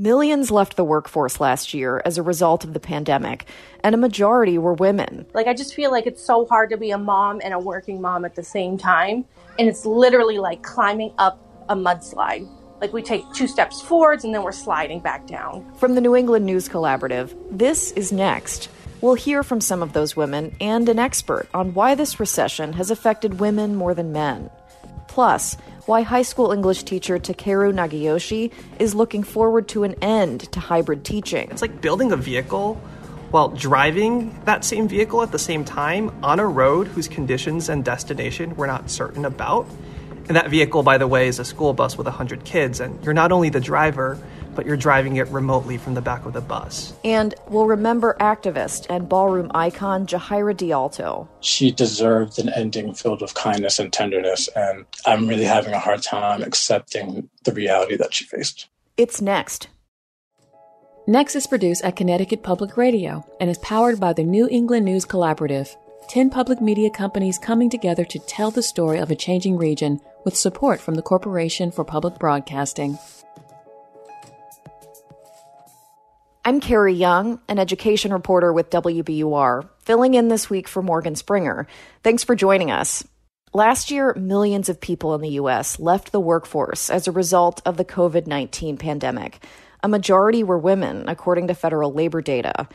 Millions left the workforce last year as a result of the pandemic, and a majority were women. Like, I just feel like it's so hard to be a mom and a working mom at the same time. And it's literally like climbing up a mudslide. Like, we take two steps forwards and then we're sliding back down. From the New England News Collaborative, this is next. We'll hear from some of those women and an expert on why this recession has affected women more than men. Plus, why high school English teacher Takeru Nagayoshi is looking forward to an end to hybrid teaching. It's like building a vehicle while driving that same vehicle at the same time on a road whose conditions and destination we're not certain about. And that vehicle, by the way, is a school bus with 100 kids, and you're not only the driver, but you're driving it remotely from the back of the bus. And we'll remember activist and ballroom icon Jahaira DeAlto. She deserved an ending filled with kindness and tenderness, and I'm really having a hard time accepting the reality that she faced. It's next. Next is produced at Connecticut Public Radio and is powered by the New England News Collaborative. 10 public media companies coming together to tell the story of a changing region with support from the Corporation for Public Broadcasting. I'm Carrie Jung, an education reporter with WBUR, filling in this week for Morgan Springer. Thanks for joining us. Last year, millions of people in the U.S. left the workforce as a result of the COVID 19 pandemic. A majority were women, according to federal labor data.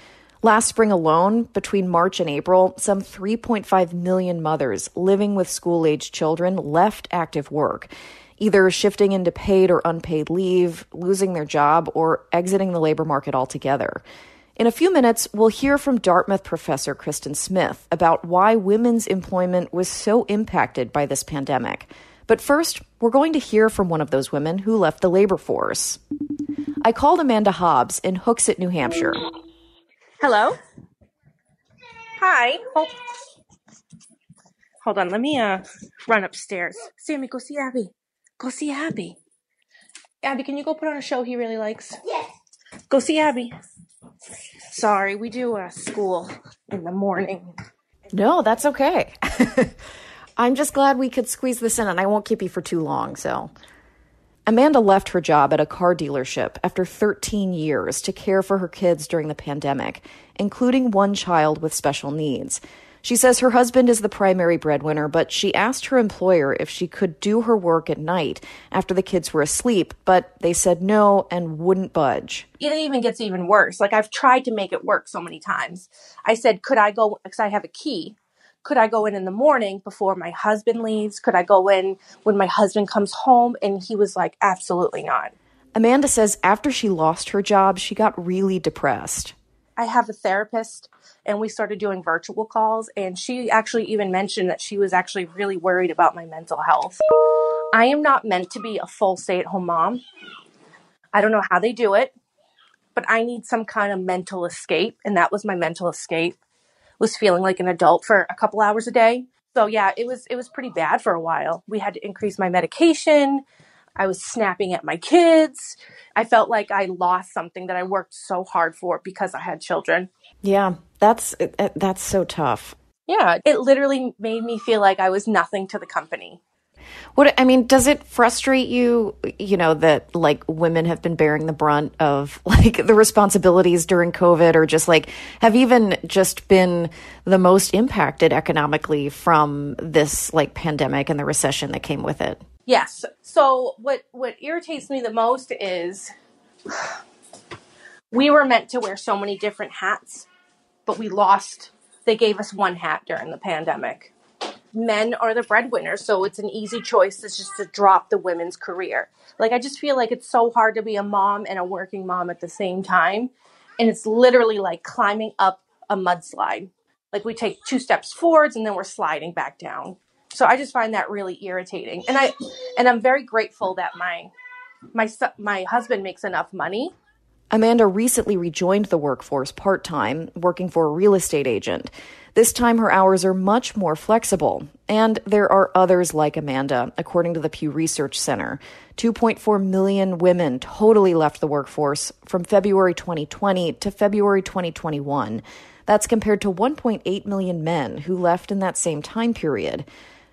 Last spring alone, between March and April, some 3.5 million mothers living with school aged children left active work either shifting into paid or unpaid leave, losing their job, or exiting the labor market altogether. In a few minutes, we'll hear from Dartmouth professor Kristin Smith about why women's employment was so impacted by this pandemic. But first, we're going to hear from one of those women who left the labor force. I called Amanda Hobbs in Hooksett, New Hampshire. Hello? Hi. Hold, Hold on, let me uh run upstairs. Sammy, go see Abby. Go see Abby. Abby, can you go put on a show he really likes? Yes. Go see Abby. Sorry, we do a school in the morning. No, that's okay. I'm just glad we could squeeze this in, and I won't keep you for too long. So, Amanda left her job at a car dealership after 13 years to care for her kids during the pandemic, including one child with special needs. She says her husband is the primary breadwinner, but she asked her employer if she could do her work at night after the kids were asleep, but they said no and wouldn't budge. It even gets even worse. Like I've tried to make it work so many times. I said, could I go, because I have a key. Could I go in in the morning before my husband leaves? Could I go in when my husband comes home? And he was like, absolutely not. Amanda says after she lost her job, she got really depressed. I have a therapist and we started doing virtual calls and she actually even mentioned that she was actually really worried about my mental health. I am not meant to be a full stay-at-home mom. I don't know how they do it, but I need some kind of mental escape and that was my mental escape was feeling like an adult for a couple hours a day. So yeah, it was it was pretty bad for a while. We had to increase my medication. I was snapping at my kids. I felt like I lost something that I worked so hard for because I had children. Yeah, that's that's so tough. Yeah, it literally made me feel like I was nothing to the company. What I mean, does it frustrate you, you know, that like women have been bearing the brunt of like the responsibilities during COVID or just like have even just been the most impacted economically from this like pandemic and the recession that came with it? Yes. So what what irritates me the most is we were meant to wear so many different hats, but we lost they gave us one hat during the pandemic. Men are the breadwinners, so it's an easy choice to just to drop the women's career. Like I just feel like it's so hard to be a mom and a working mom at the same time. And it's literally like climbing up a mudslide. Like we take two steps forwards and then we're sliding back down so I just find that really irritating. And I and I'm very grateful that my my my husband makes enough money. Amanda recently rejoined the workforce part-time, working for a real estate agent. This time, her hours are much more flexible. And there are others like Amanda, according to the Pew Research Center. 2.4 million women totally left the workforce from February 2020 to February 2021. That's compared to 1.8 million men who left in that same time period.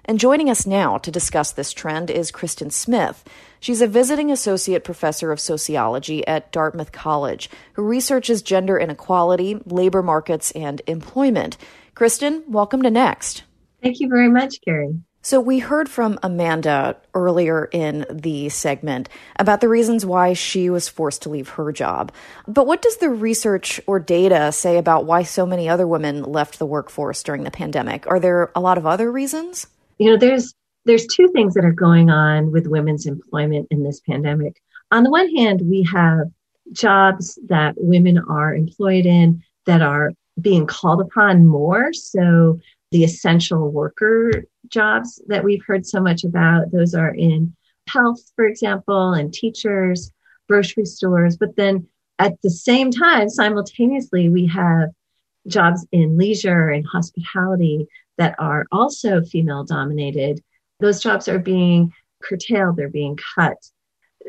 And joining us now to discuss this trend is Kristin Smith. She's a visiting associate professor of sociology at Dartmouth College who researches gender inequality, labor markets, and employment. Kristin, welcome to Next. Thank you very much, Carrie. So, we heard from Amanda earlier in the segment about the reasons why she was forced to leave her job. But what does the research or data say about why so many other women left the workforce during the pandemic? Are there a lot of other reasons? You know, there's there's two things that are going on with women's employment in this pandemic. On the one hand, we have jobs that women are employed in that are being called upon more. So the essential worker jobs that we've heard so much about, those are in health, for example, and teachers, grocery stores. But then at the same time, simultaneously, we have jobs in leisure and hospitality that are also female dominated. Those jobs are being curtailed, they're being cut.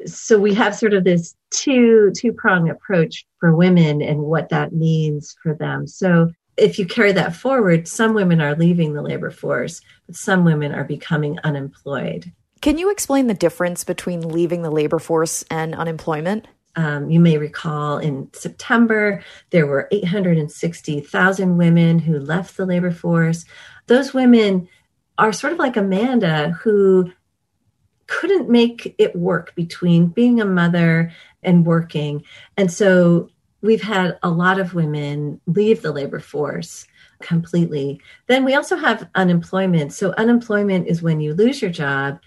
So we have sort of this two two prong approach for women and what that means for them. So if you carry that forward, some women are leaving the labor force, but some women are becoming unemployed. Can you explain the difference between leaving the labor force and unemployment? Um, you may recall in September, there were 860,000 women who left the labor force. Those women are sort of like Amanda, who couldn't make it work between being a mother and working. And so we've had a lot of women leave the labor force completely. Then we also have unemployment. So, unemployment is when you lose your job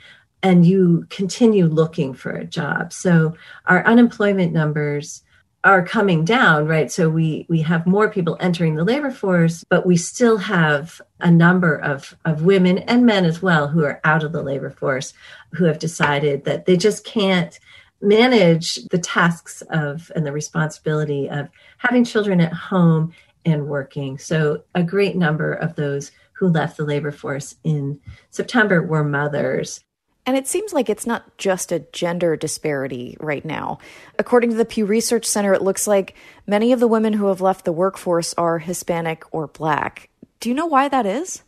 and you continue looking for a job. So, our unemployment numbers are coming down, right? So we we have more people entering the labor force, but we still have a number of of women and men as well who are out of the labor force who have decided that they just can't manage the tasks of and the responsibility of having children at home and working. So a great number of those who left the labor force in September were mothers. And it seems like it's not just a gender disparity right now. According to the Pew Research Center, it looks like many of the women who have left the workforce are Hispanic or Black. Do you know why that is?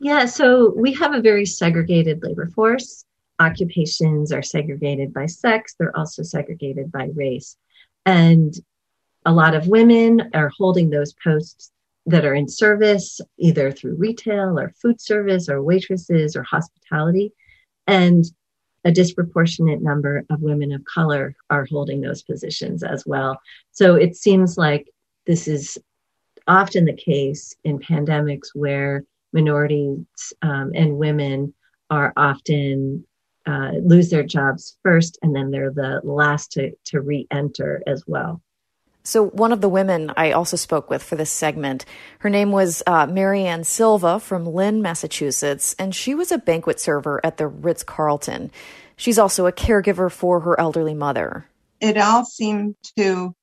Yeah, so we have a very segregated labor force occupations are segregated by sex, they're also segregated by race. And a lot of women are holding those posts that are in service, either through retail or food service or waitresses or hospitality. And a disproportionate number of women of color are holding those positions as well. So it seems like this is often the case in pandemics where minorities um, and women are often uh, lose their jobs first, and then they're the last to, to re enter as well. So, one of the women I also spoke with for this segment, her name was uh, Marianne Silva from Lynn, Massachusetts, and she was a banquet server at the Ritz Carlton. She's also a caregiver for her elderly mother. It all seemed to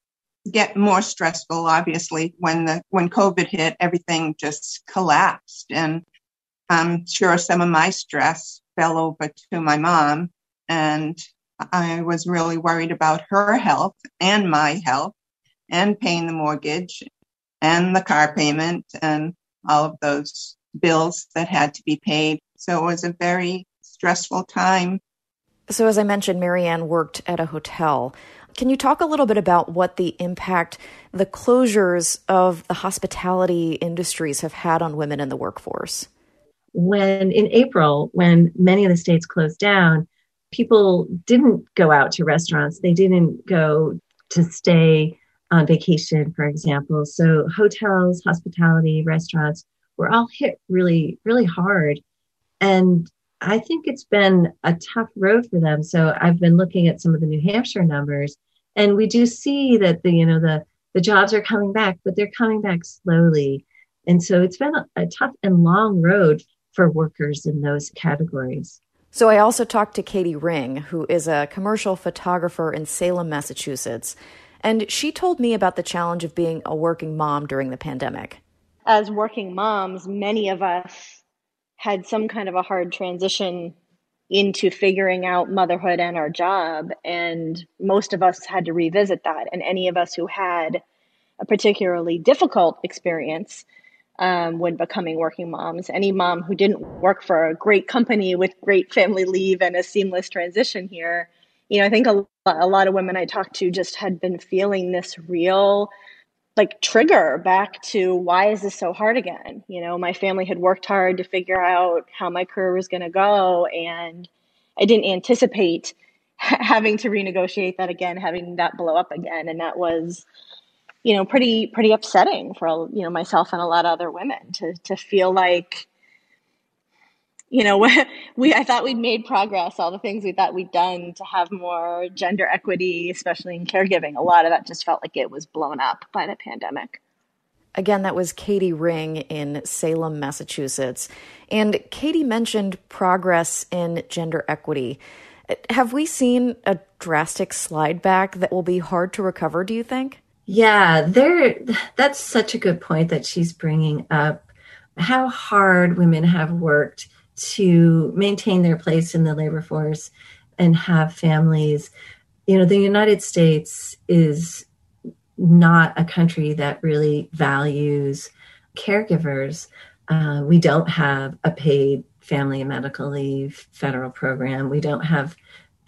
get more stressful, obviously, when the when COVID hit, everything just collapsed. And I'm sure some of my stress fell over to my mom and I was really worried about her health and my health and paying the mortgage and the car payment and all of those bills that had to be paid. So it was a very stressful time. So, as I mentioned, Marianne worked at a hotel. Can you talk a little bit about what the impact the closures of the hospitality industries have had on women in the workforce? when in April, when many of the states closed down, people didn't go out to restaurants. They didn't go to stay on vacation, for example. So hotels, hospitality, restaurants were all hit really, really hard. And I think it's been a tough road for them. So I've been looking at some of the New Hampshire numbers, and we do see that the, you know, the the jobs are coming back, but they're coming back slowly. And so it's been a, a tough and long road for workers in those categories. So I also talked to Katie Ring, who is a commercial photographer in Salem, Massachusetts, and she told me about the challenge of being a working mom during the pandemic. as working moms, many of us had some kind of a hard transition into figuring out motherhood and our job. And most of us had to revisit that. And any of us who had a particularly difficult experience um, when becoming working moms, any mom who didn't work for a great company with great family leave and a seamless transition here, you know, I think a, a lot of women I talked to just had been feeling this real like trigger back to why is this so hard again? You know, my family had worked hard to figure out how my career was going to go, and I didn't anticipate having to renegotiate that again, having that blow up again, and that was, you know, pretty pretty upsetting for you know myself and a lot of other women to to feel like you know, we I thought we'd made progress, all the things we thought we'd done to have more gender equity, especially in caregiving. A lot of that just felt like it was blown up by the pandemic. Again, that was Katie Ring in Salem, Massachusetts. And Katie mentioned progress in gender equity. Have we seen a drastic slide back that will be hard to recover, do you think? Yeah, there that's such a good point that she's bringing up how hard women have worked to maintain their place in the labor force and have families. You know, the United States is not a country that really values caregivers. Uh, we don't have a paid family and medical leave federal program. We don't have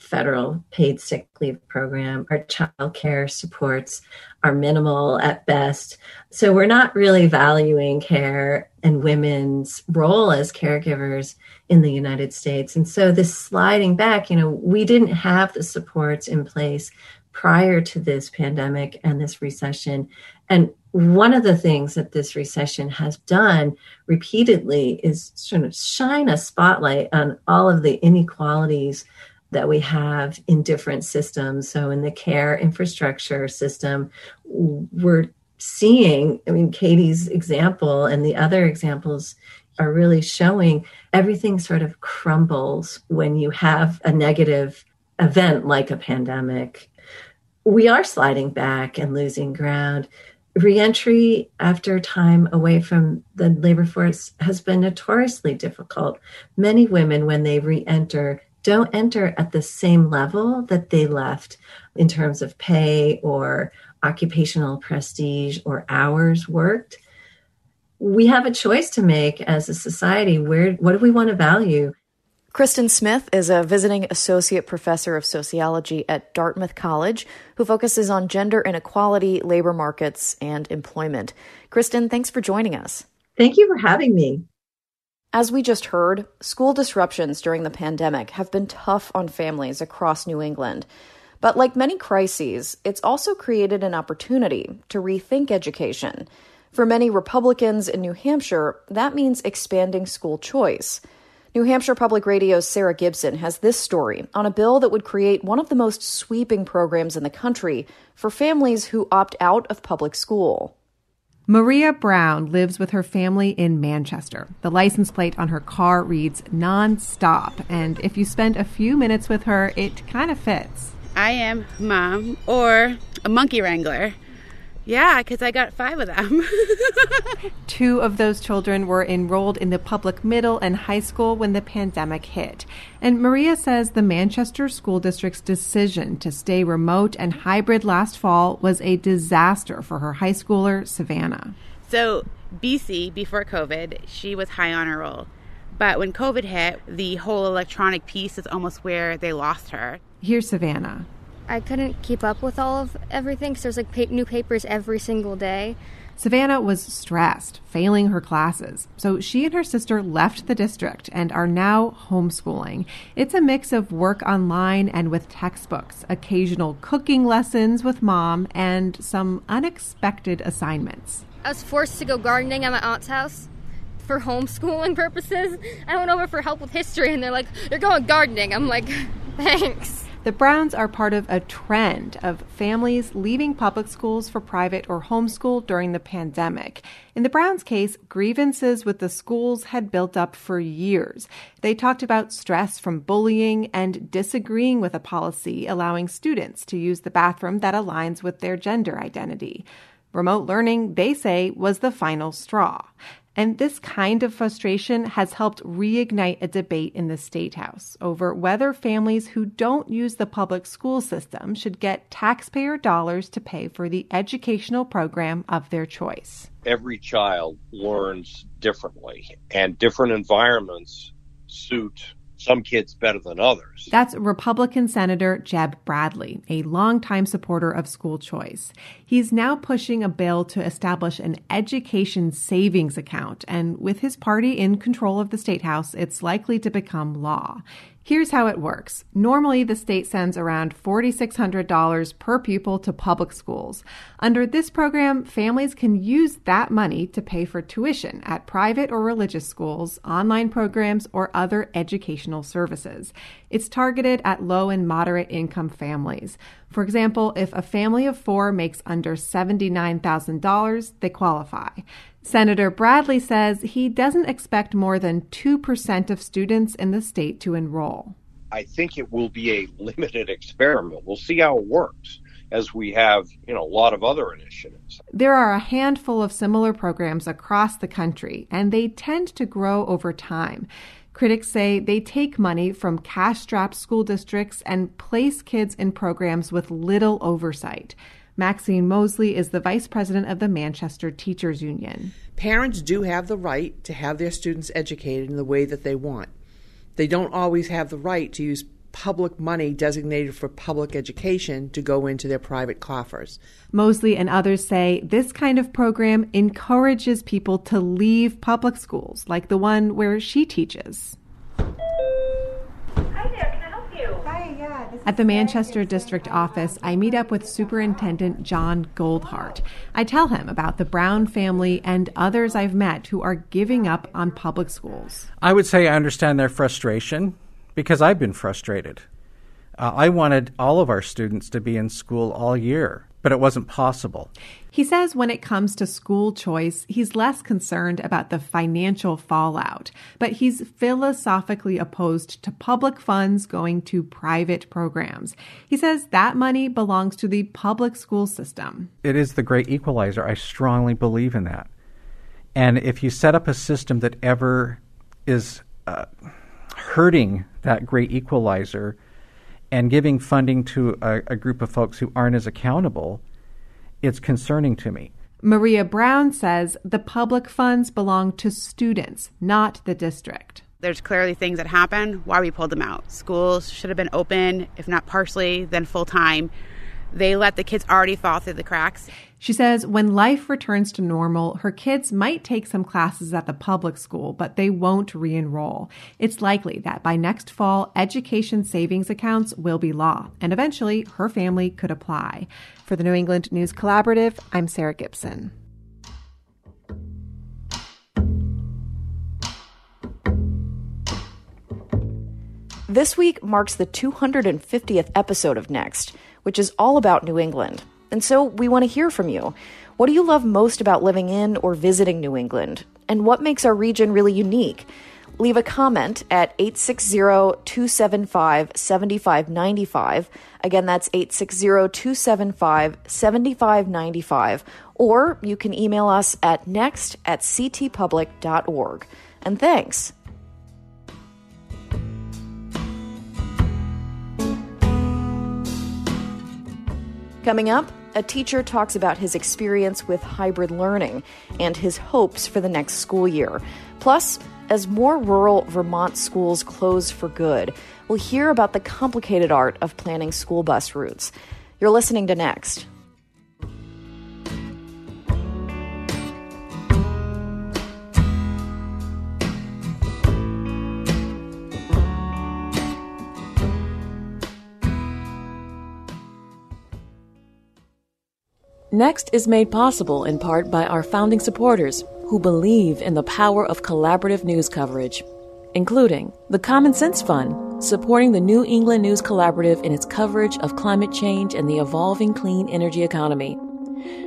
federal paid sick leave program. Our child care supports are minimal at best. So we're not really valuing care and women's role as caregivers in the United States. And so this sliding back, you know, we didn't have the supports in place prior to this pandemic and this recession. And one of the things that this recession has done repeatedly is sort of shine a spotlight on all of the inequalities that we have in different systems. So, in the care infrastructure system, we're seeing, I mean, Katie's example and the other examples are really showing everything sort of crumbles when you have a negative event like a pandemic. We are sliding back and losing ground. Reentry after time away from the labor force has been notoriously difficult. Many women, when they re enter, don't enter at the same level that they left in terms of pay or occupational prestige or hours worked we have a choice to make as a society where what do we want to value Kristin Smith is a visiting associate professor of sociology at Dartmouth College who focuses on gender inequality, labor markets, and employment. Kristin, thanks for joining us. Thank you for having me. As we just heard, school disruptions during the pandemic have been tough on families across New England. But like many crises, it's also created an opportunity to rethink education. For many Republicans in New Hampshire, that means expanding school choice. New Hampshire Public Radio's Sarah Gibson has this story on a bill that would create one of the most sweeping programs in the country for families who opt out of public school. Maria Brown lives with her family in Manchester. The license plate on her car reads non-stop, and if you spend a few minutes with her, it kind of fits. I am mom or a monkey wrangler. Yeah, because I got five of them. Two of those children were enrolled in the public middle and high school when the pandemic hit. And Maria says the Manchester School District's decision to stay remote and hybrid last fall was a disaster for her high schooler, Savannah. So, BC, before COVID, she was high on her roll. But when COVID hit, the whole electronic piece is almost where they lost her. Here's Savannah. I couldn't keep up with all of everything because there's like pa- new papers every single day. Savannah was stressed, failing her classes. So she and her sister left the district and are now homeschooling. It's a mix of work online and with textbooks, occasional cooking lessons with mom, and some unexpected assignments. I was forced to go gardening at my aunt's house for homeschooling purposes. I went over for help with history, and they're like, You're going gardening. I'm like, Thanks. The Browns are part of a trend of families leaving public schools for private or homeschool during the pandemic. In the Browns' case, grievances with the schools had built up for years. They talked about stress from bullying and disagreeing with a policy allowing students to use the bathroom that aligns with their gender identity. Remote learning, they say, was the final straw. And this kind of frustration has helped reignite a debate in the State House over whether families who don't use the public school system should get taxpayer dollars to pay for the educational program of their choice. Every child learns differently, and different environments suit some kids better than others. That's Republican Senator Jeb Bradley, a longtime supporter of school choice. He's now pushing a bill to establish an education savings account, and with his party in control of the state house, it's likely to become law. Here's how it works. Normally, the state sends around $4,600 per pupil to public schools. Under this program, families can use that money to pay for tuition at private or religious schools, online programs, or other educational services. It's targeted at low and moderate income families. For example, if a family of four makes under $79,000, they qualify. Senator Bradley says he doesn't expect more than 2% of students in the state to enroll. I think it will be a limited experiment. We'll see how it works as we have, you know, a lot of other initiatives. There are a handful of similar programs across the country, and they tend to grow over time. Critics say they take money from cash strapped school districts and place kids in programs with little oversight. Maxine Mosley is the vice president of the Manchester Teachers Union. Parents do have the right to have their students educated in the way that they want. They don't always have the right to use public money designated for public education to go into their private coffers. Mosley and others say this kind of program encourages people to leave public schools, like the one where she teaches. At the Manchester District Office, I meet up with Superintendent John Goldhardt. I tell him about the Brown family and others I've met who are giving up on public schools. I would say I understand their frustration because I've been frustrated. Uh, I wanted all of our students to be in school all year but it wasn't possible. He says when it comes to school choice, he's less concerned about the financial fallout, but he's philosophically opposed to public funds going to private programs. He says that money belongs to the public school system. It is the great equalizer. I strongly believe in that. And if you set up a system that ever is uh, hurting that great equalizer, and giving funding to a, a group of folks who aren't as accountable, it's concerning to me. Maria Brown says the public funds belong to students, not the district. There's clearly things that happen why we pulled them out. Schools should have been open, if not partially, then full time. They let the kids already fall through the cracks. She says when life returns to normal, her kids might take some classes at the public school, but they won't re enroll. It's likely that by next fall, education savings accounts will be law, and eventually her family could apply. For the New England News Collaborative, I'm Sarah Gibson. This week marks the 250th episode of Next, which is all about New England. And so we want to hear from you. What do you love most about living in or visiting New England? And what makes our region really unique? Leave a comment at 860 275 7595. Again, that's 860 275 7595. Or you can email us at next at ctpublic.org. And thanks. Coming up, a teacher talks about his experience with hybrid learning and his hopes for the next school year. Plus, as more rural Vermont schools close for good, we'll hear about the complicated art of planning school bus routes. You're listening to Next. Next is made possible in part by our founding supporters who believe in the power of collaborative news coverage, including the Common Sense Fund, supporting the New England News Collaborative in its coverage of climate change and the evolving clean energy economy.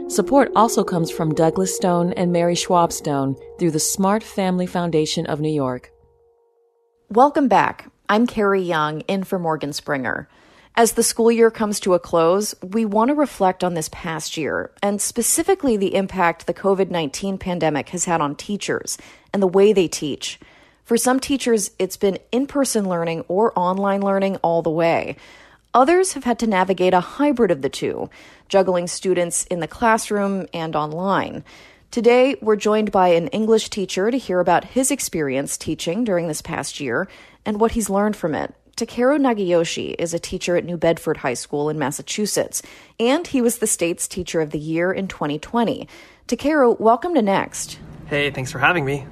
Support also comes from Douglas Stone and Mary Schwab Stone through the Smart Family Foundation of New York. Welcome back. I'm Carrie Jung, in for Morgan Springer. As the school year comes to a close, we want to reflect on this past year and specifically the impact the COVID 19 pandemic has had on teachers and the way they teach. For some teachers, it's been in person learning or online learning all the way. Others have had to navigate a hybrid of the two, juggling students in the classroom and online. Today, we're joined by an English teacher to hear about his experience teaching during this past year and what he's learned from it. Takeru Nagayoshi is a teacher at New Bedford High School in Massachusetts, and he was the state's Teacher of the Year in 2020. Takeru, welcome to Next. Hey, thanks for having me.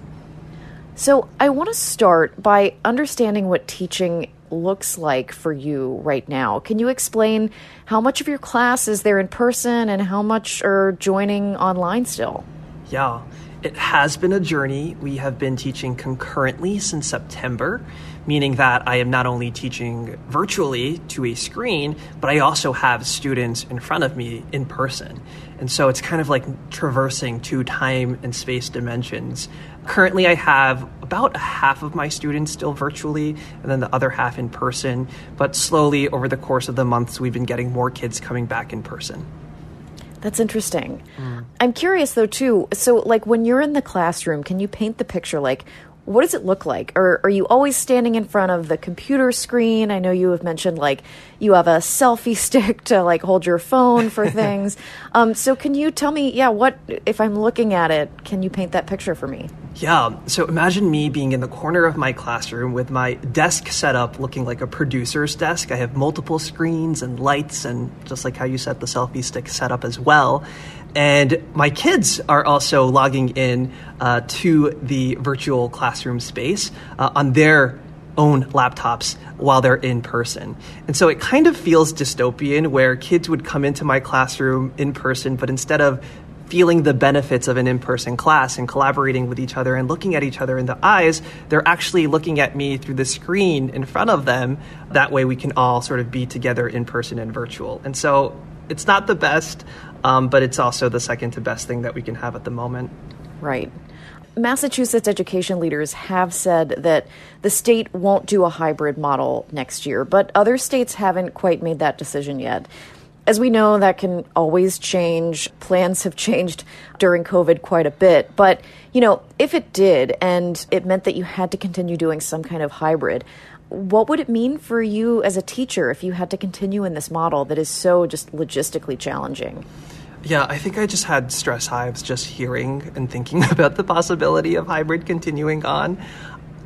So, I want to start by understanding what teaching looks like for you right now. Can you explain how much of your class is there in person and how much are joining online still? Yeah, it has been a journey. We have been teaching concurrently since September meaning that I am not only teaching virtually to a screen, but I also have students in front of me in person. And so it's kind of like traversing two time and space dimensions. Currently, I have about half of my students still virtually, and then the other half in person. But slowly, over the course of the months, we've been getting more kids coming back in person. That's interesting. Mm. I'm curious though too. So like when you're in the classroom, can you paint the picture like what does it look like? Or are you always standing in front of the computer screen? I know you have mentioned like you have a selfie stick to like hold your phone for things. um, so can you tell me, yeah, what if I'm looking at it? Can you paint that picture for me? Yeah. So imagine me being in the corner of my classroom with my desk set up looking like a producer's desk. I have multiple screens and lights, and just like how you set the selfie stick set up as well. And my kids are also logging in uh, to the virtual classroom space uh, on their own laptops while they're in person. And so it kind of feels dystopian where kids would come into my classroom in person, but instead of feeling the benefits of an in person class and collaborating with each other and looking at each other in the eyes, they're actually looking at me through the screen in front of them. That way we can all sort of be together in person and virtual. And so it's not the best, um, but it's also the second to best thing that we can have at the moment. Right. Massachusetts education leaders have said that the state won't do a hybrid model next year, but other states haven't quite made that decision yet. As we know, that can always change. Plans have changed during COVID quite a bit. But, you know, if it did and it meant that you had to continue doing some kind of hybrid, what would it mean for you as a teacher if you had to continue in this model that is so just logistically challenging? Yeah, I think I just had stress hives just hearing and thinking about the possibility of hybrid continuing on.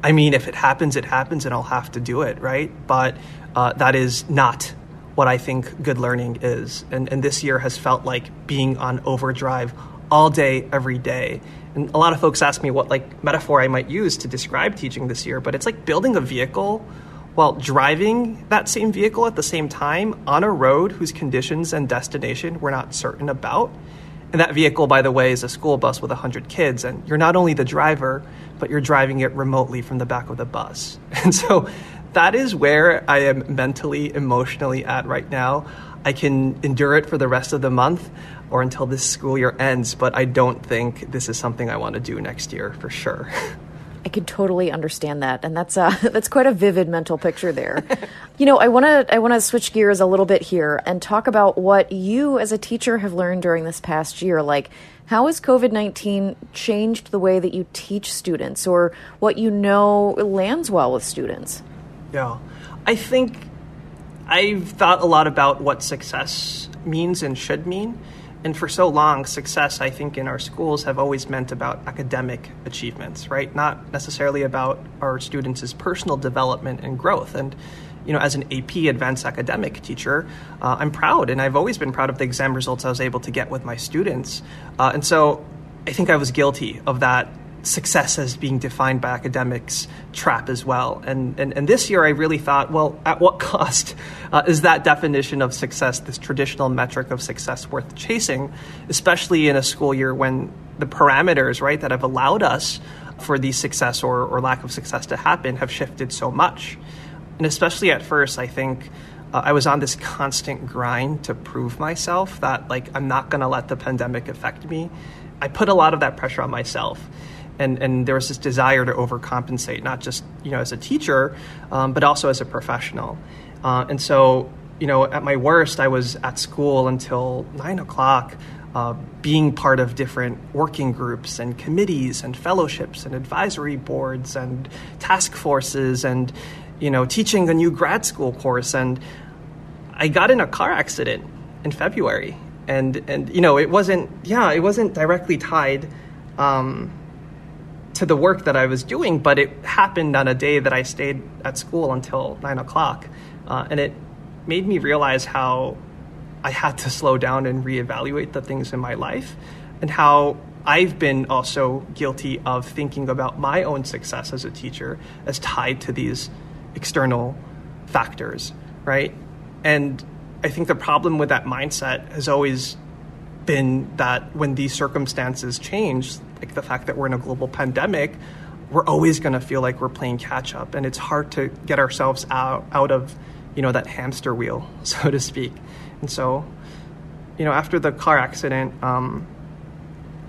I mean, if it happens, it happens, and I'll have to do it, right? But uh, that is not what I think good learning is. And, and this year has felt like being on overdrive all day, every day. And a lot of folks ask me what like metaphor I might use to describe teaching this year, but it's like building a vehicle while driving that same vehicle at the same time on a road whose conditions and destination we're not certain about. And that vehicle, by the way, is a school bus with 100 kids. And you're not only the driver, but you're driving it remotely from the back of the bus. And so that is where I am mentally, emotionally at right now. I can endure it for the rest of the month or until this school year ends, but I don't think this is something I want to do next year for sure. I could totally understand that, and that's uh, that's quite a vivid mental picture there. you know, I want to I want to switch gears a little bit here and talk about what you as a teacher have learned during this past year. Like, how has COVID nineteen changed the way that you teach students, or what you know lands well with students? Yeah, I think I've thought a lot about what success means and should mean. And for so long, success, I think, in our schools have always meant about academic achievements, right? Not necessarily about our students' personal development and growth. And, you know, as an AP advanced academic teacher, uh, I'm proud, and I've always been proud of the exam results I was able to get with my students. Uh, and so I think I was guilty of that success as being defined by academics trap as well. And, and, and this year I really thought, well, at what cost uh, is that definition of success, this traditional metric of success, worth chasing, especially in a school year when the parameters, right, that have allowed us for the success or, or lack of success to happen have shifted so much. And especially at first, I think uh, I was on this constant grind to prove myself that, like, I'm not going to let the pandemic affect me. I put a lot of that pressure on myself and and there was this desire to overcompensate, not just you know as a teacher, um, but also as a professional. Uh, and so you know, at my worst, I was at school until nine o'clock, uh, being part of different working groups and committees and fellowships and advisory boards and task forces and, you know, teaching a new grad school course. And I got in a car accident in February. And, and you know, it wasn't, yeah, it wasn't directly tied um, to the work that I was doing, but it happened on a day that I stayed at school until nine o'clock. Uh, and it made me realize how I had to slow down and reevaluate the things in my life and how I've been also guilty of thinking about my own success as a teacher as tied to these external factors, right? And I think the problem with that mindset has always been that when these circumstances change, like the fact that we're in a global pandemic, we're always going to feel like we're playing catch up and it's hard to get ourselves out out of you know that hamster wheel so to speak. And so you know after the car accident um,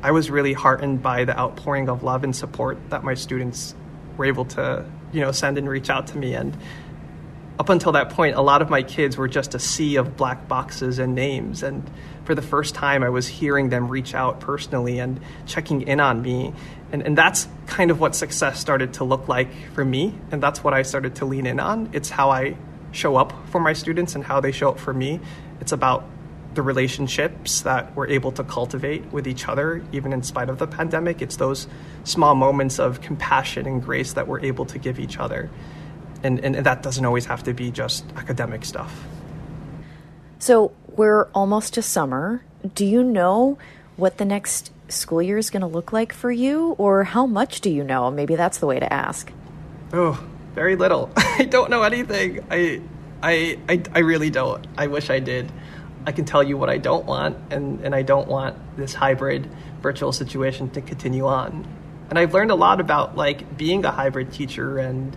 i was really heartened by the outpouring of love and support that my students were able to you know send and reach out to me. And up until that point a lot of my kids were just a sea of black boxes and names and for the first time i was hearing them reach out personally and checking in on me and, and that's kind of what success started to look like for me and that's what i started to lean in on it's how i show up for my students and how they show up for me. It's about the relationships that we're able to cultivate with each other, even in spite of the pandemic. It's those small moments of compassion and grace that we're able to give each other. And, and that doesn't always have to be just academic stuff. So we're almost to summer. Do you know what the next school year is going to look like for you, or how much do you know? Maybe that's the way to ask. Oh, very little. I don't know anything. I, I, I, I really don't. I wish I did. I can tell you what I don't want, and, and I don't want this hybrid virtual situation to continue on. And I've learned a lot about like being a hybrid teacher and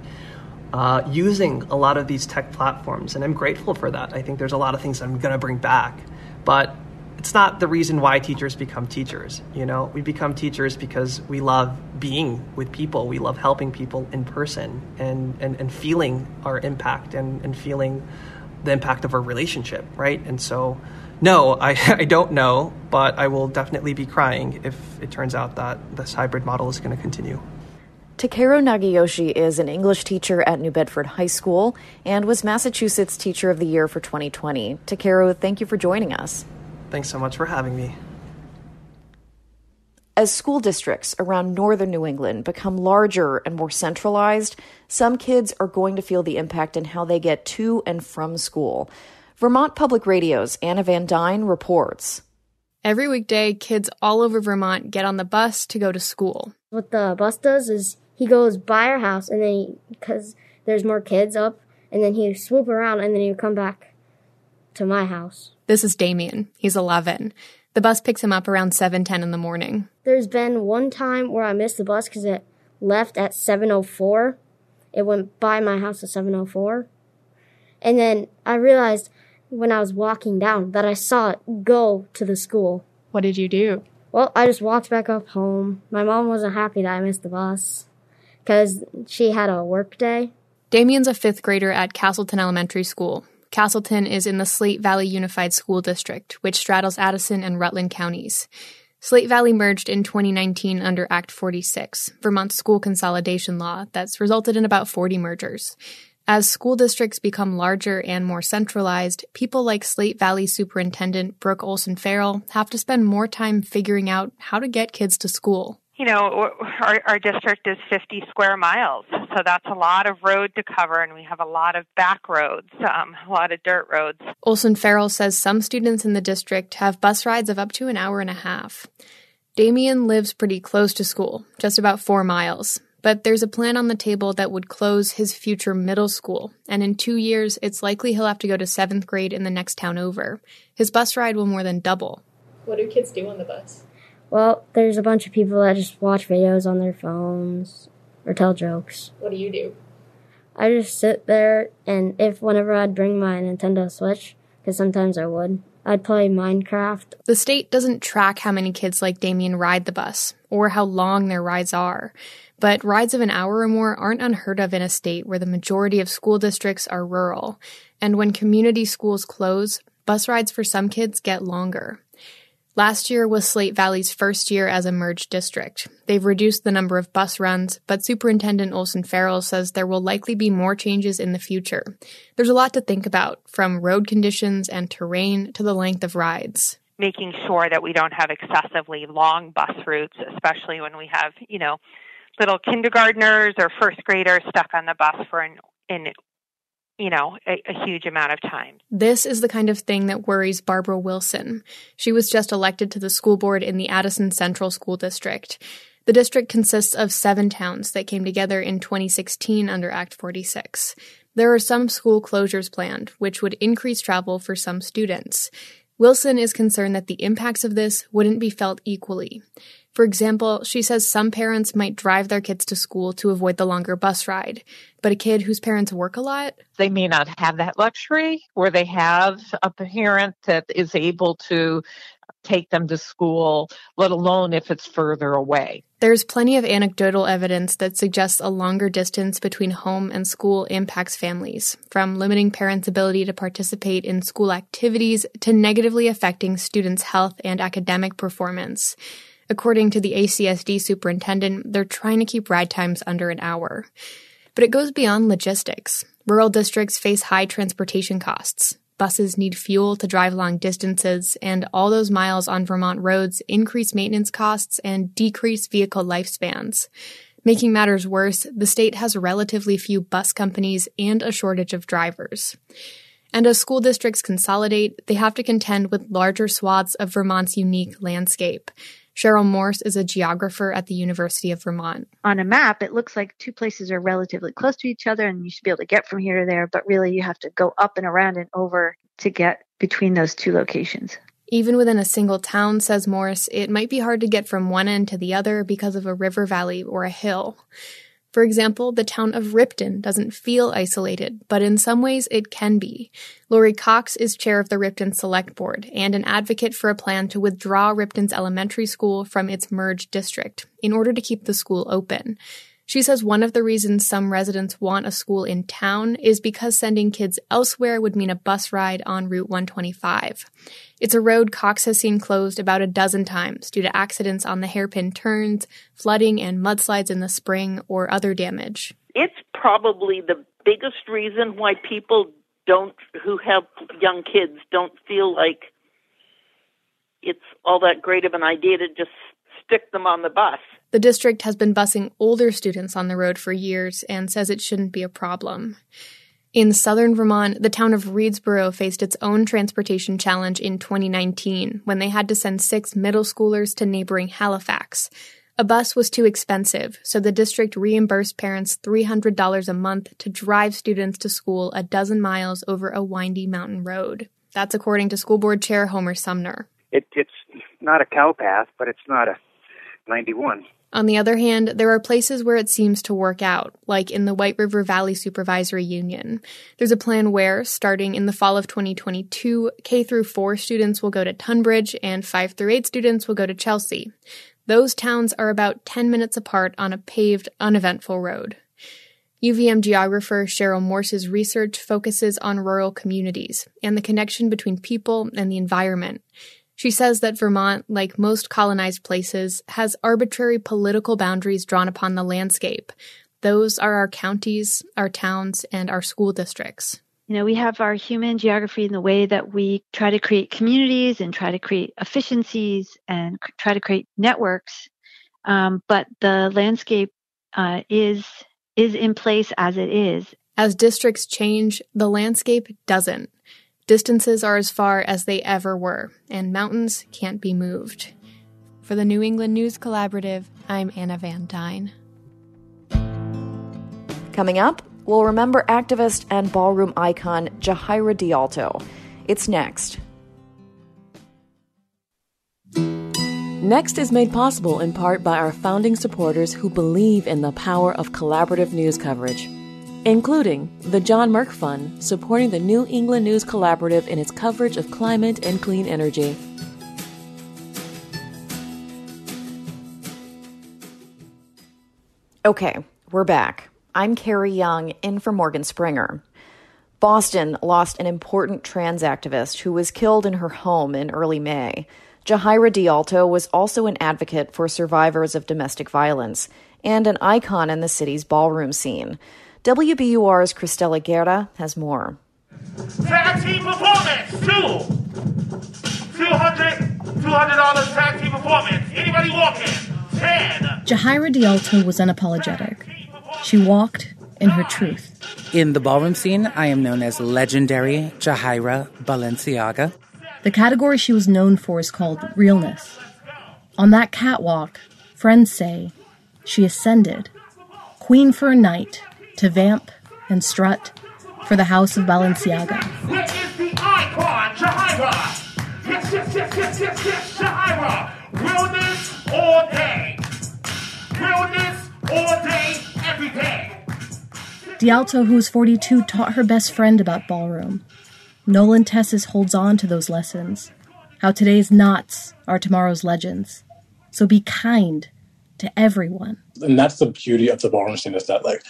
uh, using a lot of these tech platforms, and I'm grateful for that. I think there's a lot of things I'm going to bring back, but it's not the reason why teachers become teachers. You know, we become teachers because we love being with people. We love helping people in person and, and, and feeling our impact and, and feeling the impact of our relationship, right? And so, no, I, I don't know, but I will definitely be crying if it turns out that this hybrid model is going to continue. Takeru Nagayoshi is an English teacher at New Bedford High School and was Massachusetts Teacher of the Year for 2020. Takeru, thank you for joining us. Thanks so much for having me. As school districts around northern New England become larger and more centralized, some kids are going to feel the impact in how they get to and from school. Vermont Public Radio's Anna Van Dine reports. Every weekday, kids all over Vermont get on the bus to go to school. What the bus does is he goes by our house, and then because there's more kids up, and then he swoop around, and then he would come back to my house. This is Damien. He's 11. The bus picks him up around 7:10 in the morning. There's been one time where I missed the bus cuz it left at 7:04. It went by my house at 7:04. And then I realized when I was walking down that I saw it go to the school. What did you do? Well, I just walked back up home. My mom wasn't happy that I missed the bus cuz she had a work day. Damien's a 5th grader at Castleton Elementary School. Castleton is in the Slate Valley Unified School District, which straddles Addison and Rutland counties. Slate Valley merged in 2019 under Act 46, Vermont's school consolidation law, that's resulted in about 40 mergers. As school districts become larger and more centralized, people like Slate Valley Superintendent Brooke Olsen Farrell have to spend more time figuring out how to get kids to school you know, our, our district is 50 square miles, so that's a lot of road to cover, and we have a lot of back roads, um, a lot of dirt roads. Olsen Farrell says some students in the district have bus rides of up to an hour and a half. Damien lives pretty close to school, just about four miles, but there's a plan on the table that would close his future middle school, and in two years, it's likely he'll have to go to seventh grade in the next town over. His bus ride will more than double. What do kids do on the bus? Well, there's a bunch of people that just watch videos on their phones or tell jokes. What do you do? I just sit there, and if whenever I'd bring my Nintendo Switch, because sometimes I would, I'd play Minecraft. The state doesn't track how many kids like Damien ride the bus or how long their rides are. But rides of an hour or more aren't unheard of in a state where the majority of school districts are rural. And when community schools close, bus rides for some kids get longer. Last year was Slate Valley's first year as a merged district. They've reduced the number of bus runs, but Superintendent Olsen Farrell says there will likely be more changes in the future. There's a lot to think about, from road conditions and terrain to the length of rides. Making sure that we don't have excessively long bus routes, especially when we have, you know, little kindergartners or first graders stuck on the bus for an, an you know, a, a, huge amount of time. This is the kind of thing that worries Barbara Wilson. She was just elected to the school board in the Addison Central School District. The district consists of seven towns that came together in 2016 under Act 46. There are some school closures planned, which would increase travel for some students. Wilson is concerned that the impacts of this wouldn't be felt equally. For example, she says some parents might drive their kids to school to avoid the longer bus ride, but a kid whose parents work a lot, they may not have that luxury or they have a parent that is able to take them to school, let alone if it's further away. There's plenty of anecdotal evidence that suggests a longer distance between home and school impacts families, from limiting parents' ability to participate in school activities to negatively affecting students' health and academic performance. According to the ACSD superintendent, they're trying to keep ride times under an hour. But it goes beyond logistics. Rural districts face high transportation costs. Buses need fuel to drive long distances, and all those miles on Vermont roads increase maintenance costs and decrease vehicle lifespans. Making matters worse, the state has relatively few bus companies and a shortage of drivers. And as school districts consolidate, they have to contend with larger swaths of Vermont's unique landscape. Cheryl Morse is a geographer at the University of Vermont. On a map, it looks like two places are relatively close to each other and you should be able to get from here to there, but really you have to go up and around and over to get between those two locations. Even within a single town, says Morse, it might be hard to get from one end to the other because of a river valley or a hill. For example, the town of Ripton doesn't feel isolated, but in some ways it can be. Lori Cox is chair of the Ripton Select Board and an advocate for a plan to withdraw Ripton's elementary school from its merged district in order to keep the school open. She says one of the reasons some residents want a school in town is because sending kids elsewhere would mean a bus ride on Route 125. It's a road Cox has seen closed about a dozen times due to accidents on the hairpin turns, flooding and mudslides in the spring, or other damage. It's probably the biggest reason why people don't, who have young kids, don't feel like it's all that great of an idea to just stick them on the bus. The district has been busing older students on the road for years and says it shouldn't be a problem. In southern Vermont, the town of Readsboro faced its own transportation challenge in 2019 when they had to send six middle schoolers to neighboring Halifax. A bus was too expensive, so the district reimbursed parents $300 a month to drive students to school a dozen miles over a windy mountain road. That's according to school board chair Homer Sumner. It, it's not a cow path, but it's not a 91. On the other hand, there are places where it seems to work out, like in the White River Valley Supervisory Union. There's a plan where, starting in the fall of 2022, K through 4 students will go to Tunbridge and 5 through 8 students will go to Chelsea. Those towns are about 10 minutes apart on a paved, uneventful road. UVM geographer Cheryl Morse's research focuses on rural communities and the connection between people and the environment. She says that Vermont, like most colonized places, has arbitrary political boundaries drawn upon the landscape. Those are our counties, our towns, and our school districts. You know, we have our human geography in the way that we try to create communities and try to create efficiencies and try to create networks. Um, but the landscape uh, is is in place as it is. As districts change, the landscape doesn't. Distances are as far as they ever were, and mountains can't be moved. For the New England News Collaborative, I'm Anna Van Dine. Coming up, we'll remember activist and ballroom icon Jahaira DeAlto. It's next. Next is made possible in part by our founding supporters who believe in the power of collaborative news coverage. Including the John Merck Fund, supporting the New England News Collaborative in its coverage of climate and clean energy. Okay, we're back. I'm Carrie Jung, in for Morgan Springer. Boston lost an important trans activist who was killed in her home in early May. Jahaira DeAlto was also an advocate for survivors of domestic violence and an icon in the city's ballroom scene. WBUR's Cristela Guerra has more. Tag team performance, two. $200, $200 tag team performance. Anybody walking? 10. Jahaira DeAlto was unapologetic. She walked in her truth. In the ballroom scene, I am known as legendary Jahaira Balenciaga. The category she was known for is called realness. On that catwalk, friends say she ascended, queen for a night, to vamp and strut for the house of Balenciaga. Where is the icon, Jahaira? Yes, yes, yes, yes, yes, yes, Jahaira. Realness all day. Realness all day, every day. DeAlto, who is 42, taught her best friend about ballroom. Nolan Tessis holds on to those lessons. How today's knots are tomorrow's legends. So be kind to everyone. And that's the beauty of the ballroom scene is that, like,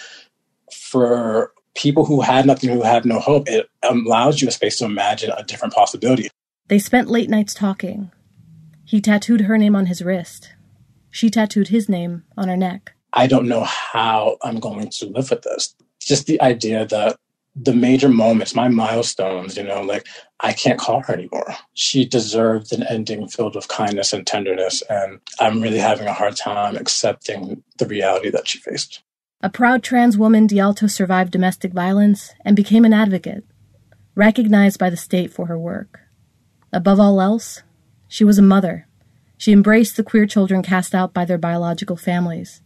for people who had nothing, who had no hope, it um, allows you a space to imagine a different possibility. They spent late nights talking. He tattooed her name on his wrist. She tattooed his name on her neck. I don't know how I'm going to live with this. Just the idea that the major moments, my milestones, you know, like I can't call her anymore. She deserved an ending filled with kindness and tenderness. And I'm really having a hard time accepting the reality that she faced. A proud trans woman, DeAlto survived domestic violence and became an advocate, recognized by the state for her work. Above all else, she was a mother. She embraced the queer children cast out by their biological families.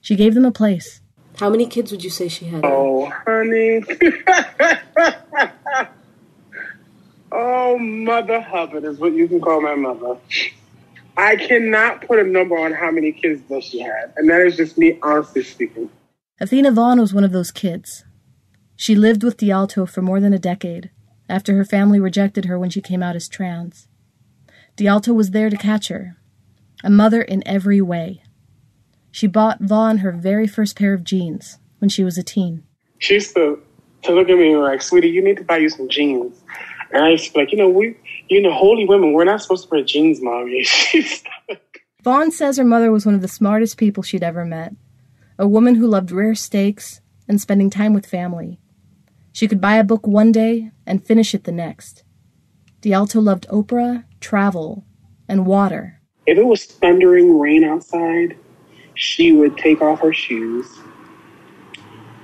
She gave them a place. How many kids would you say she had? Oh, honey. oh, Mother Hubbard is what you can call my mother. I cannot put a number on how many kids that she had, and that is just me honestly speaking. Athena Vaughn was one of those kids. She lived with DeAlto for more than a decade after her family rejected her when she came out as trans. DeAlto was there to catch her, a mother in every way. She bought Vaughn her very first pair of jeans when she was a teen. She used to, to look at me and like, sweetie, you need to buy you some jeans. And I used to be like, you know, we, you know, holy women, we're not supposed to wear jeans, mommy. Vaughn says her mother was one of the smartest people she'd ever met, a woman who loved rare steaks and spending time with family. She could buy a book one day and finish it the next. DeAlto loved Oprah, travel, and water. If it was thundering rain outside, she would take off her shoes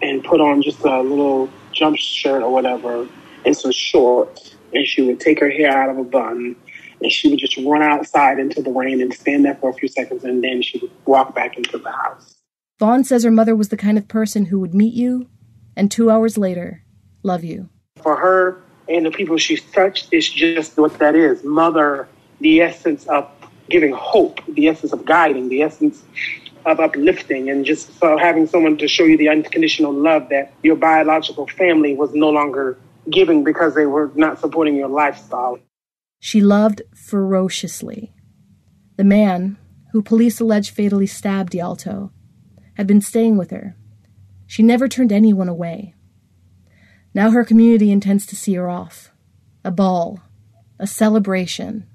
and put on just a little jump shirt or whatever and some shorts. And she would take her hair out of a bun and she would just run outside into the rain and stand there for a few seconds and then she would walk back into the house. Vaughn says her mother was the kind of person who would meet you and two hours later, love you. For her and the people she's touched, it's just what that is. Mother, the essence of giving hope, the essence of guiding, the essence of uplifting, and just so having someone to show you the unconditional love that your biological family was no longer giving because they were not supporting your lifestyle. She loved ferociously. The man, who police allege fatally stabbed DeAlto, had been staying with her. She never turned anyone away. Now her community intends to see her off. A ball, a celebration.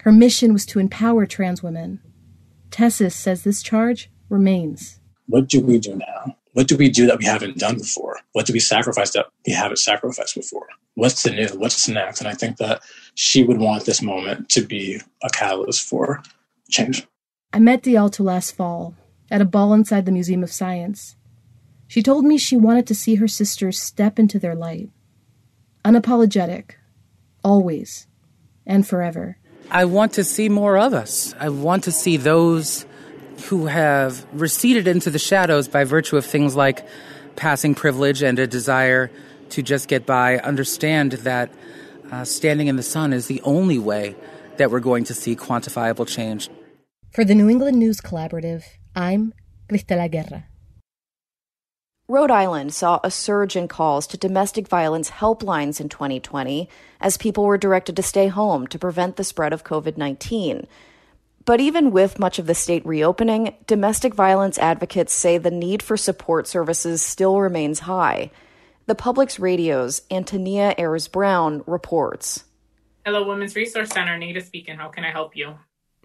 Her mission was to empower trans women. Tessis says this charge remains. What do we do now? What do we do that we haven't done before? What do we sacrifice that we haven't sacrificed before? What's the new? What's the next? And I think that she would want this moment to be a catalyst for change. I met DeAlto last fall at a ball inside the Museum of Science. She told me she wanted to see her sisters step into their light. Unapologetic, always, and forever. I want to see more of us. I want to see those who have receded into the shadows by virtue of things like passing privilege and a desire to just get by understand that uh, standing in the sun is the only way that we're going to see quantifiable change. For the New England News Collaborative, I'm Cristela Guerra. Rhode Island saw a surge in calls to domestic violence helplines in 2020 as people were directed to stay home to prevent the spread of COVID 19. But even with much of the state reopening, domestic violence advocates say the need for support services still remains high. The Public's Radio's Antonia Ayres Brown reports. Hello, Women's Resource Center. Nita speaking. How can I help you?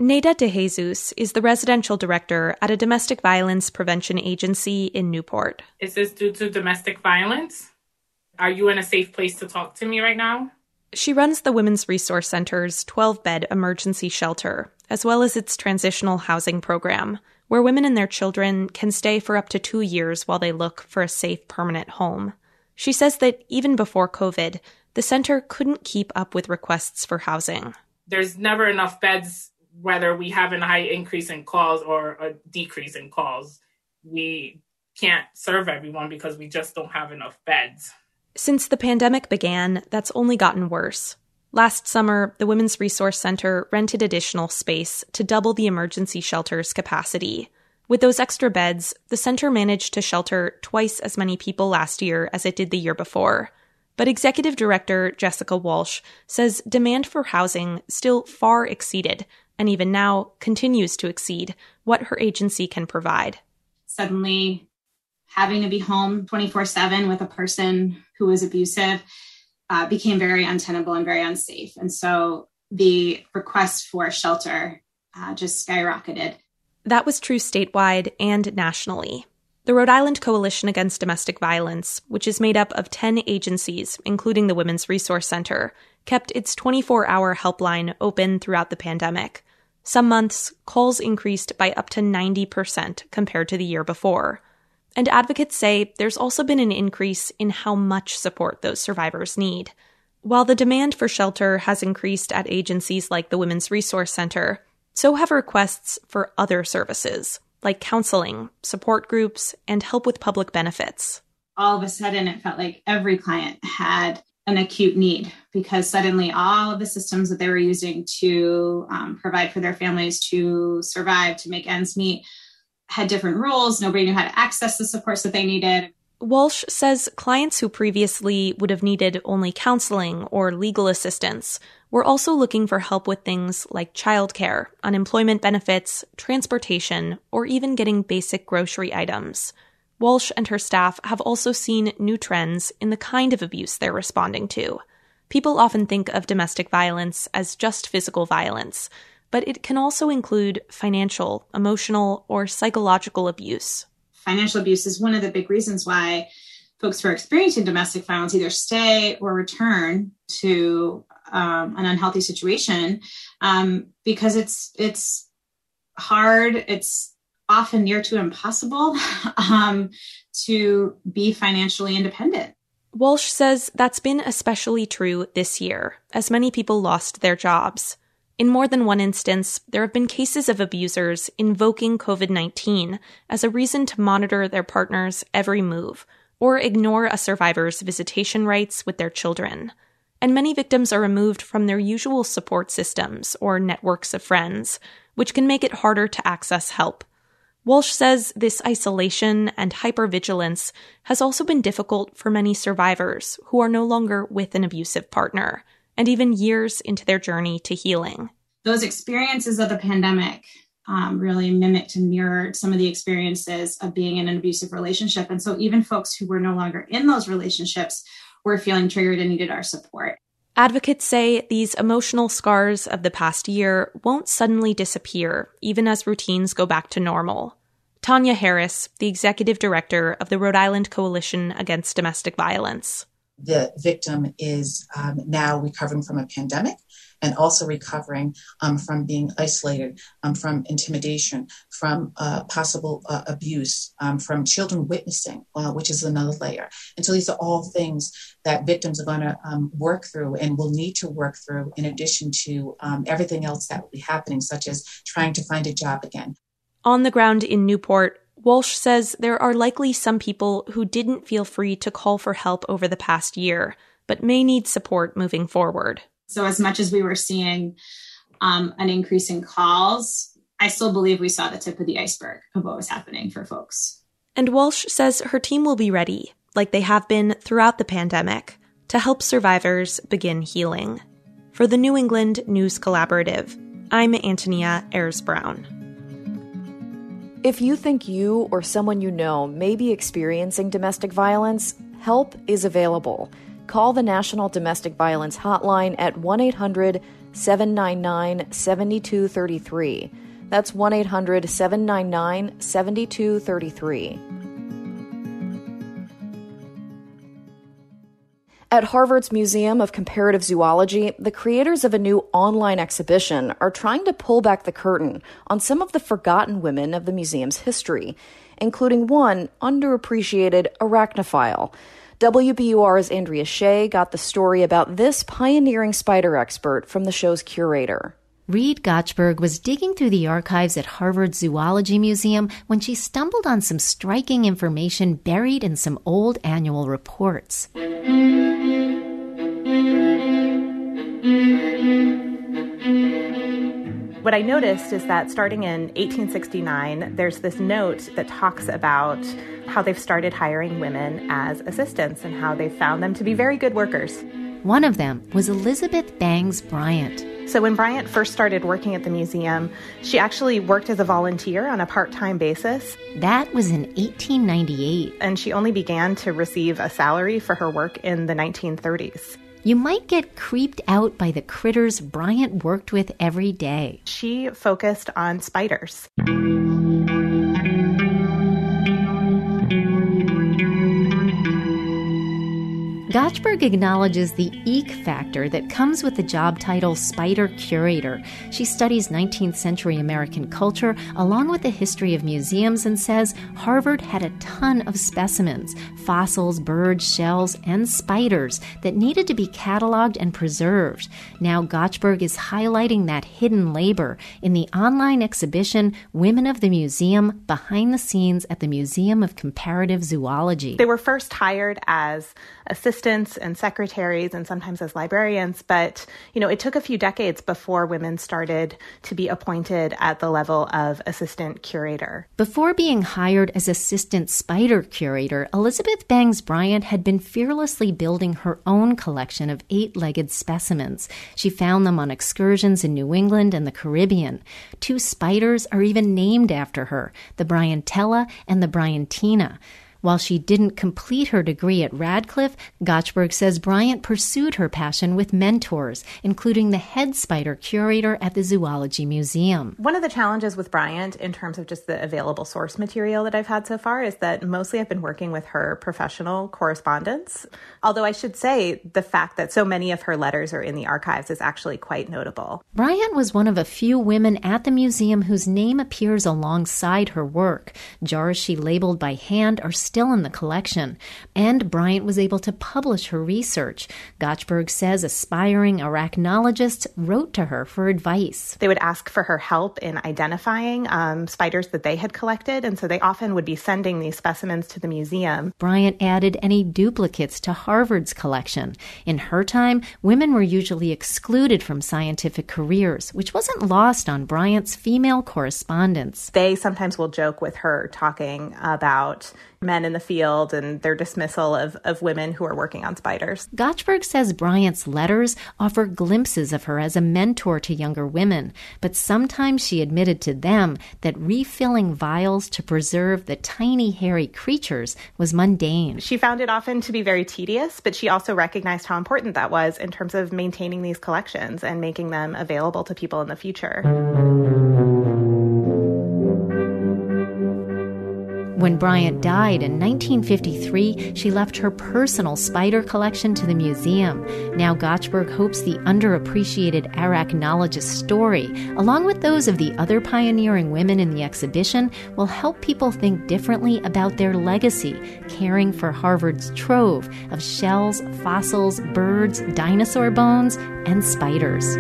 Neda De Jesus is the residential director at a domestic violence prevention agency in Newport. Is this due to domestic violence? Are you in a safe place to talk to me right now? She runs the Women's Resource Center's 12 bed emergency shelter, as well as its transitional housing program, where women and their children can stay for up to two years while they look for a safe permanent home. She says that even before COVID, the center couldn't keep up with requests for housing. There's never enough beds whether we have a high increase in calls or a decrease in calls, we can't serve everyone because we just don't have enough beds. Since the pandemic began, that's only gotten worse. Last summer, the Women's Resource Center rented additional space to double the emergency shelter's capacity. With those extra beds, the center managed to shelter twice as many people last year as it did the year before. But Executive Director Jessica Walsh says demand for housing still far exceeded and even now continues to exceed what her agency can provide. Suddenly, having to be home 24 7 with a person who was abusive uh, became very untenable and very unsafe. And so the request for shelter uh, just skyrocketed. That was true statewide and nationally. The Rhode Island Coalition Against Domestic Violence, which is made up of 10 agencies, including the Women's Resource Center, kept its 24 hour helpline open throughout the pandemic. Some months, calls increased by up to 90% compared to the year before. And advocates say there's also been an increase in how much support those survivors need. While the demand for shelter has increased at agencies like the Women's Resource Center, so have requests for other services, like counseling, support groups, and help with public benefits. All of a sudden, it felt like every client had an acute need because suddenly all of the systems that they were using to um, provide for their families to survive, to make ends meet, had different rules. Nobody knew how to access the supports that they needed. Walsh says clients who previously would have needed only counseling or legal assistance were also looking for help with things like childcare, unemployment benefits, transportation, or even getting basic grocery items. Walsh and her staff have also seen new trends in the kind of abuse they're responding to. People often think of domestic violence as just physical violence, but it can also include financial, emotional, or psychological abuse. Financial abuse is one of the big reasons why folks who are experiencing domestic violence either stay or return to um, an unhealthy situation um, because it's it's hard it's often near to impossible um, to be financially independent. Walsh says that's been especially true this year, as many people lost their jobs. In more than one instance, there have been cases of abusers invoking COVID 19 as a reason to monitor their partner's every move or ignore a survivor's visitation rights with their children. And many victims are removed from their usual support systems or networks of friends, which can make it harder to access help. Walsh says this isolation and hypervigilance has also been difficult for many survivors who are no longer with an abusive partner, and even years into their journey to healing. Those experiences of the pandemic um, really mimicked and mirrored some of the experiences of being in an abusive relationship. And so, even folks who were no longer in those relationships were feeling triggered and needed our support. Advocates say these emotional scars of the past year won't suddenly disappear, even as routines go back to normal. Tanya Harris, the executive director of the Rhode Island Coalition Against Domestic Violence. The victim is um, now recovering from a pandemic and also recovering um, from being isolated, um, from intimidation, from uh, possible uh, abuse, um, from children witnessing, uh, which is another layer. And so these are all things that victims are going to um, work through and will need to work through in addition to um, everything else that will be happening, such as trying to find a job again. On the ground in Newport, Walsh says there are likely some people who didn't feel free to call for help over the past year, but may need support moving forward. So, as much as we were seeing um, an increase in calls, I still believe we saw the tip of the iceberg of what was happening for folks. And Walsh says her team will be ready, like they have been throughout the pandemic, to help survivors begin healing. For the New England News Collaborative, I'm Antonia Ayres Brown. If you think you or someone you know may be experiencing domestic violence, help is available. Call the National Domestic Violence Hotline at 1 800 799 7233. That's 1 800 799 7233. At Harvard's Museum of Comparative Zoology, the creators of a new online exhibition are trying to pull back the curtain on some of the forgotten women of the museum's history, including one underappreciated arachnophile. WBUR's Andrea Shea got the story about this pioneering spider expert from the show's curator. Reed Gochberg was digging through the archives at Harvard Zoology Museum when she stumbled on some striking information buried in some old annual reports. What I noticed is that starting in 1869, there's this note that talks about how they've started hiring women as assistants and how they've found them to be very good workers. One of them was Elizabeth Bangs Bryant. So, when Bryant first started working at the museum, she actually worked as a volunteer on a part time basis. That was in 1898. And she only began to receive a salary for her work in the 1930s. You might get creeped out by the critters Bryant worked with every day. She focused on spiders. Gochberg acknowledges the eek factor that comes with the job title Spider Curator. She studies 19th century American culture along with the history of museums and says Harvard had a ton of specimens fossils, birds, shells, and spiders that needed to be cataloged and preserved. Now, Gochberg is highlighting that hidden labor in the online exhibition Women of the Museum Behind the Scenes at the Museum of Comparative Zoology. They were first hired as assistants and secretaries and sometimes as librarians, but you know, it took a few decades before women started to be appointed at the level of assistant curator. Before being hired as assistant spider curator, Elizabeth Bangs Bryant had been fearlessly building her own collection of eight-legged specimens. She found them on excursions in New England and the Caribbean. Two spiders are even named after her, the Bryantella and the Bryantina. While she didn't complete her degree at Radcliffe, Gochberg says Bryant pursued her passion with mentors, including the head spider curator at the Zoology Museum. One of the challenges with Bryant, in terms of just the available source material that I've had so far, is that mostly I've been working with her professional correspondence. Although I should say the fact that so many of her letters are in the archives is actually quite notable. Bryant was one of a few women at the museum whose name appears alongside her work. Jars she labeled by hand are still in the collection, and Bryant was able to publish her research. Gochberg says aspiring arachnologists wrote to her for advice. They would ask for her help in identifying um, spiders that they had collected, and so they often would be sending these specimens to the museum. Bryant added any duplicates to Harvard's collection. In her time, women were usually excluded from scientific careers, which wasn't lost on Bryant's female correspondents. They sometimes will joke with her talking about men in the field and their dismissal of, of women who are working on spiders. Gochberg says Bryant's letters offer glimpses of her as a mentor to younger women, but sometimes she admitted to them that refilling vials to preserve the tiny hairy creatures was mundane. She found it often to be very tedious, but she also recognized how important that was in terms of maintaining these collections and making them available to people in the future. When Bryant died in 1953, she left her personal spider collection to the museum. Now, Gochberg hopes the underappreciated arachnologist's story, along with those of the other pioneering women in the exhibition, will help people think differently about their legacy, caring for Harvard's trove of shells, fossils, birds, dinosaur bones, and spiders.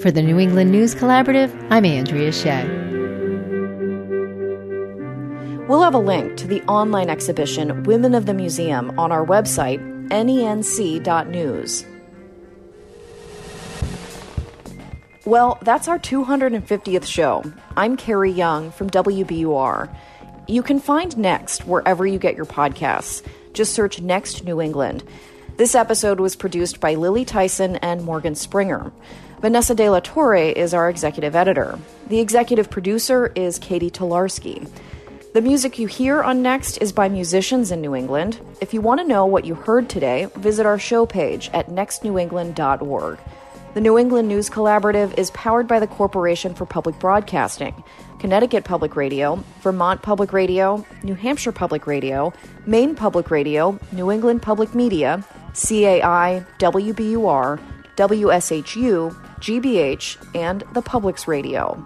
For the New England News Collaborative, I'm Andrea Shea. We'll have a link to the online exhibition Women of the Museum on our website, nenc.news. Well, that's our 250th show. I'm Carrie Jung from WBUR. You can find Next wherever you get your podcasts. Just search Next New England. This episode was produced by Lily Tyson and Morgan Springer. Vanessa De La Torre is our executive editor. The executive producer is Katie Tolarski. The music you hear on Next is by musicians in New England. If you want to know what you heard today, visit our show page at nextnewengland.org. The New England News Collaborative is powered by the Corporation for Public Broadcasting, Connecticut Public Radio, Vermont Public Radio, New Hampshire Public Radio, Maine Public Radio, New England Public Media, CAI, WBUR, WSHU, GBH, and the Public's Radio.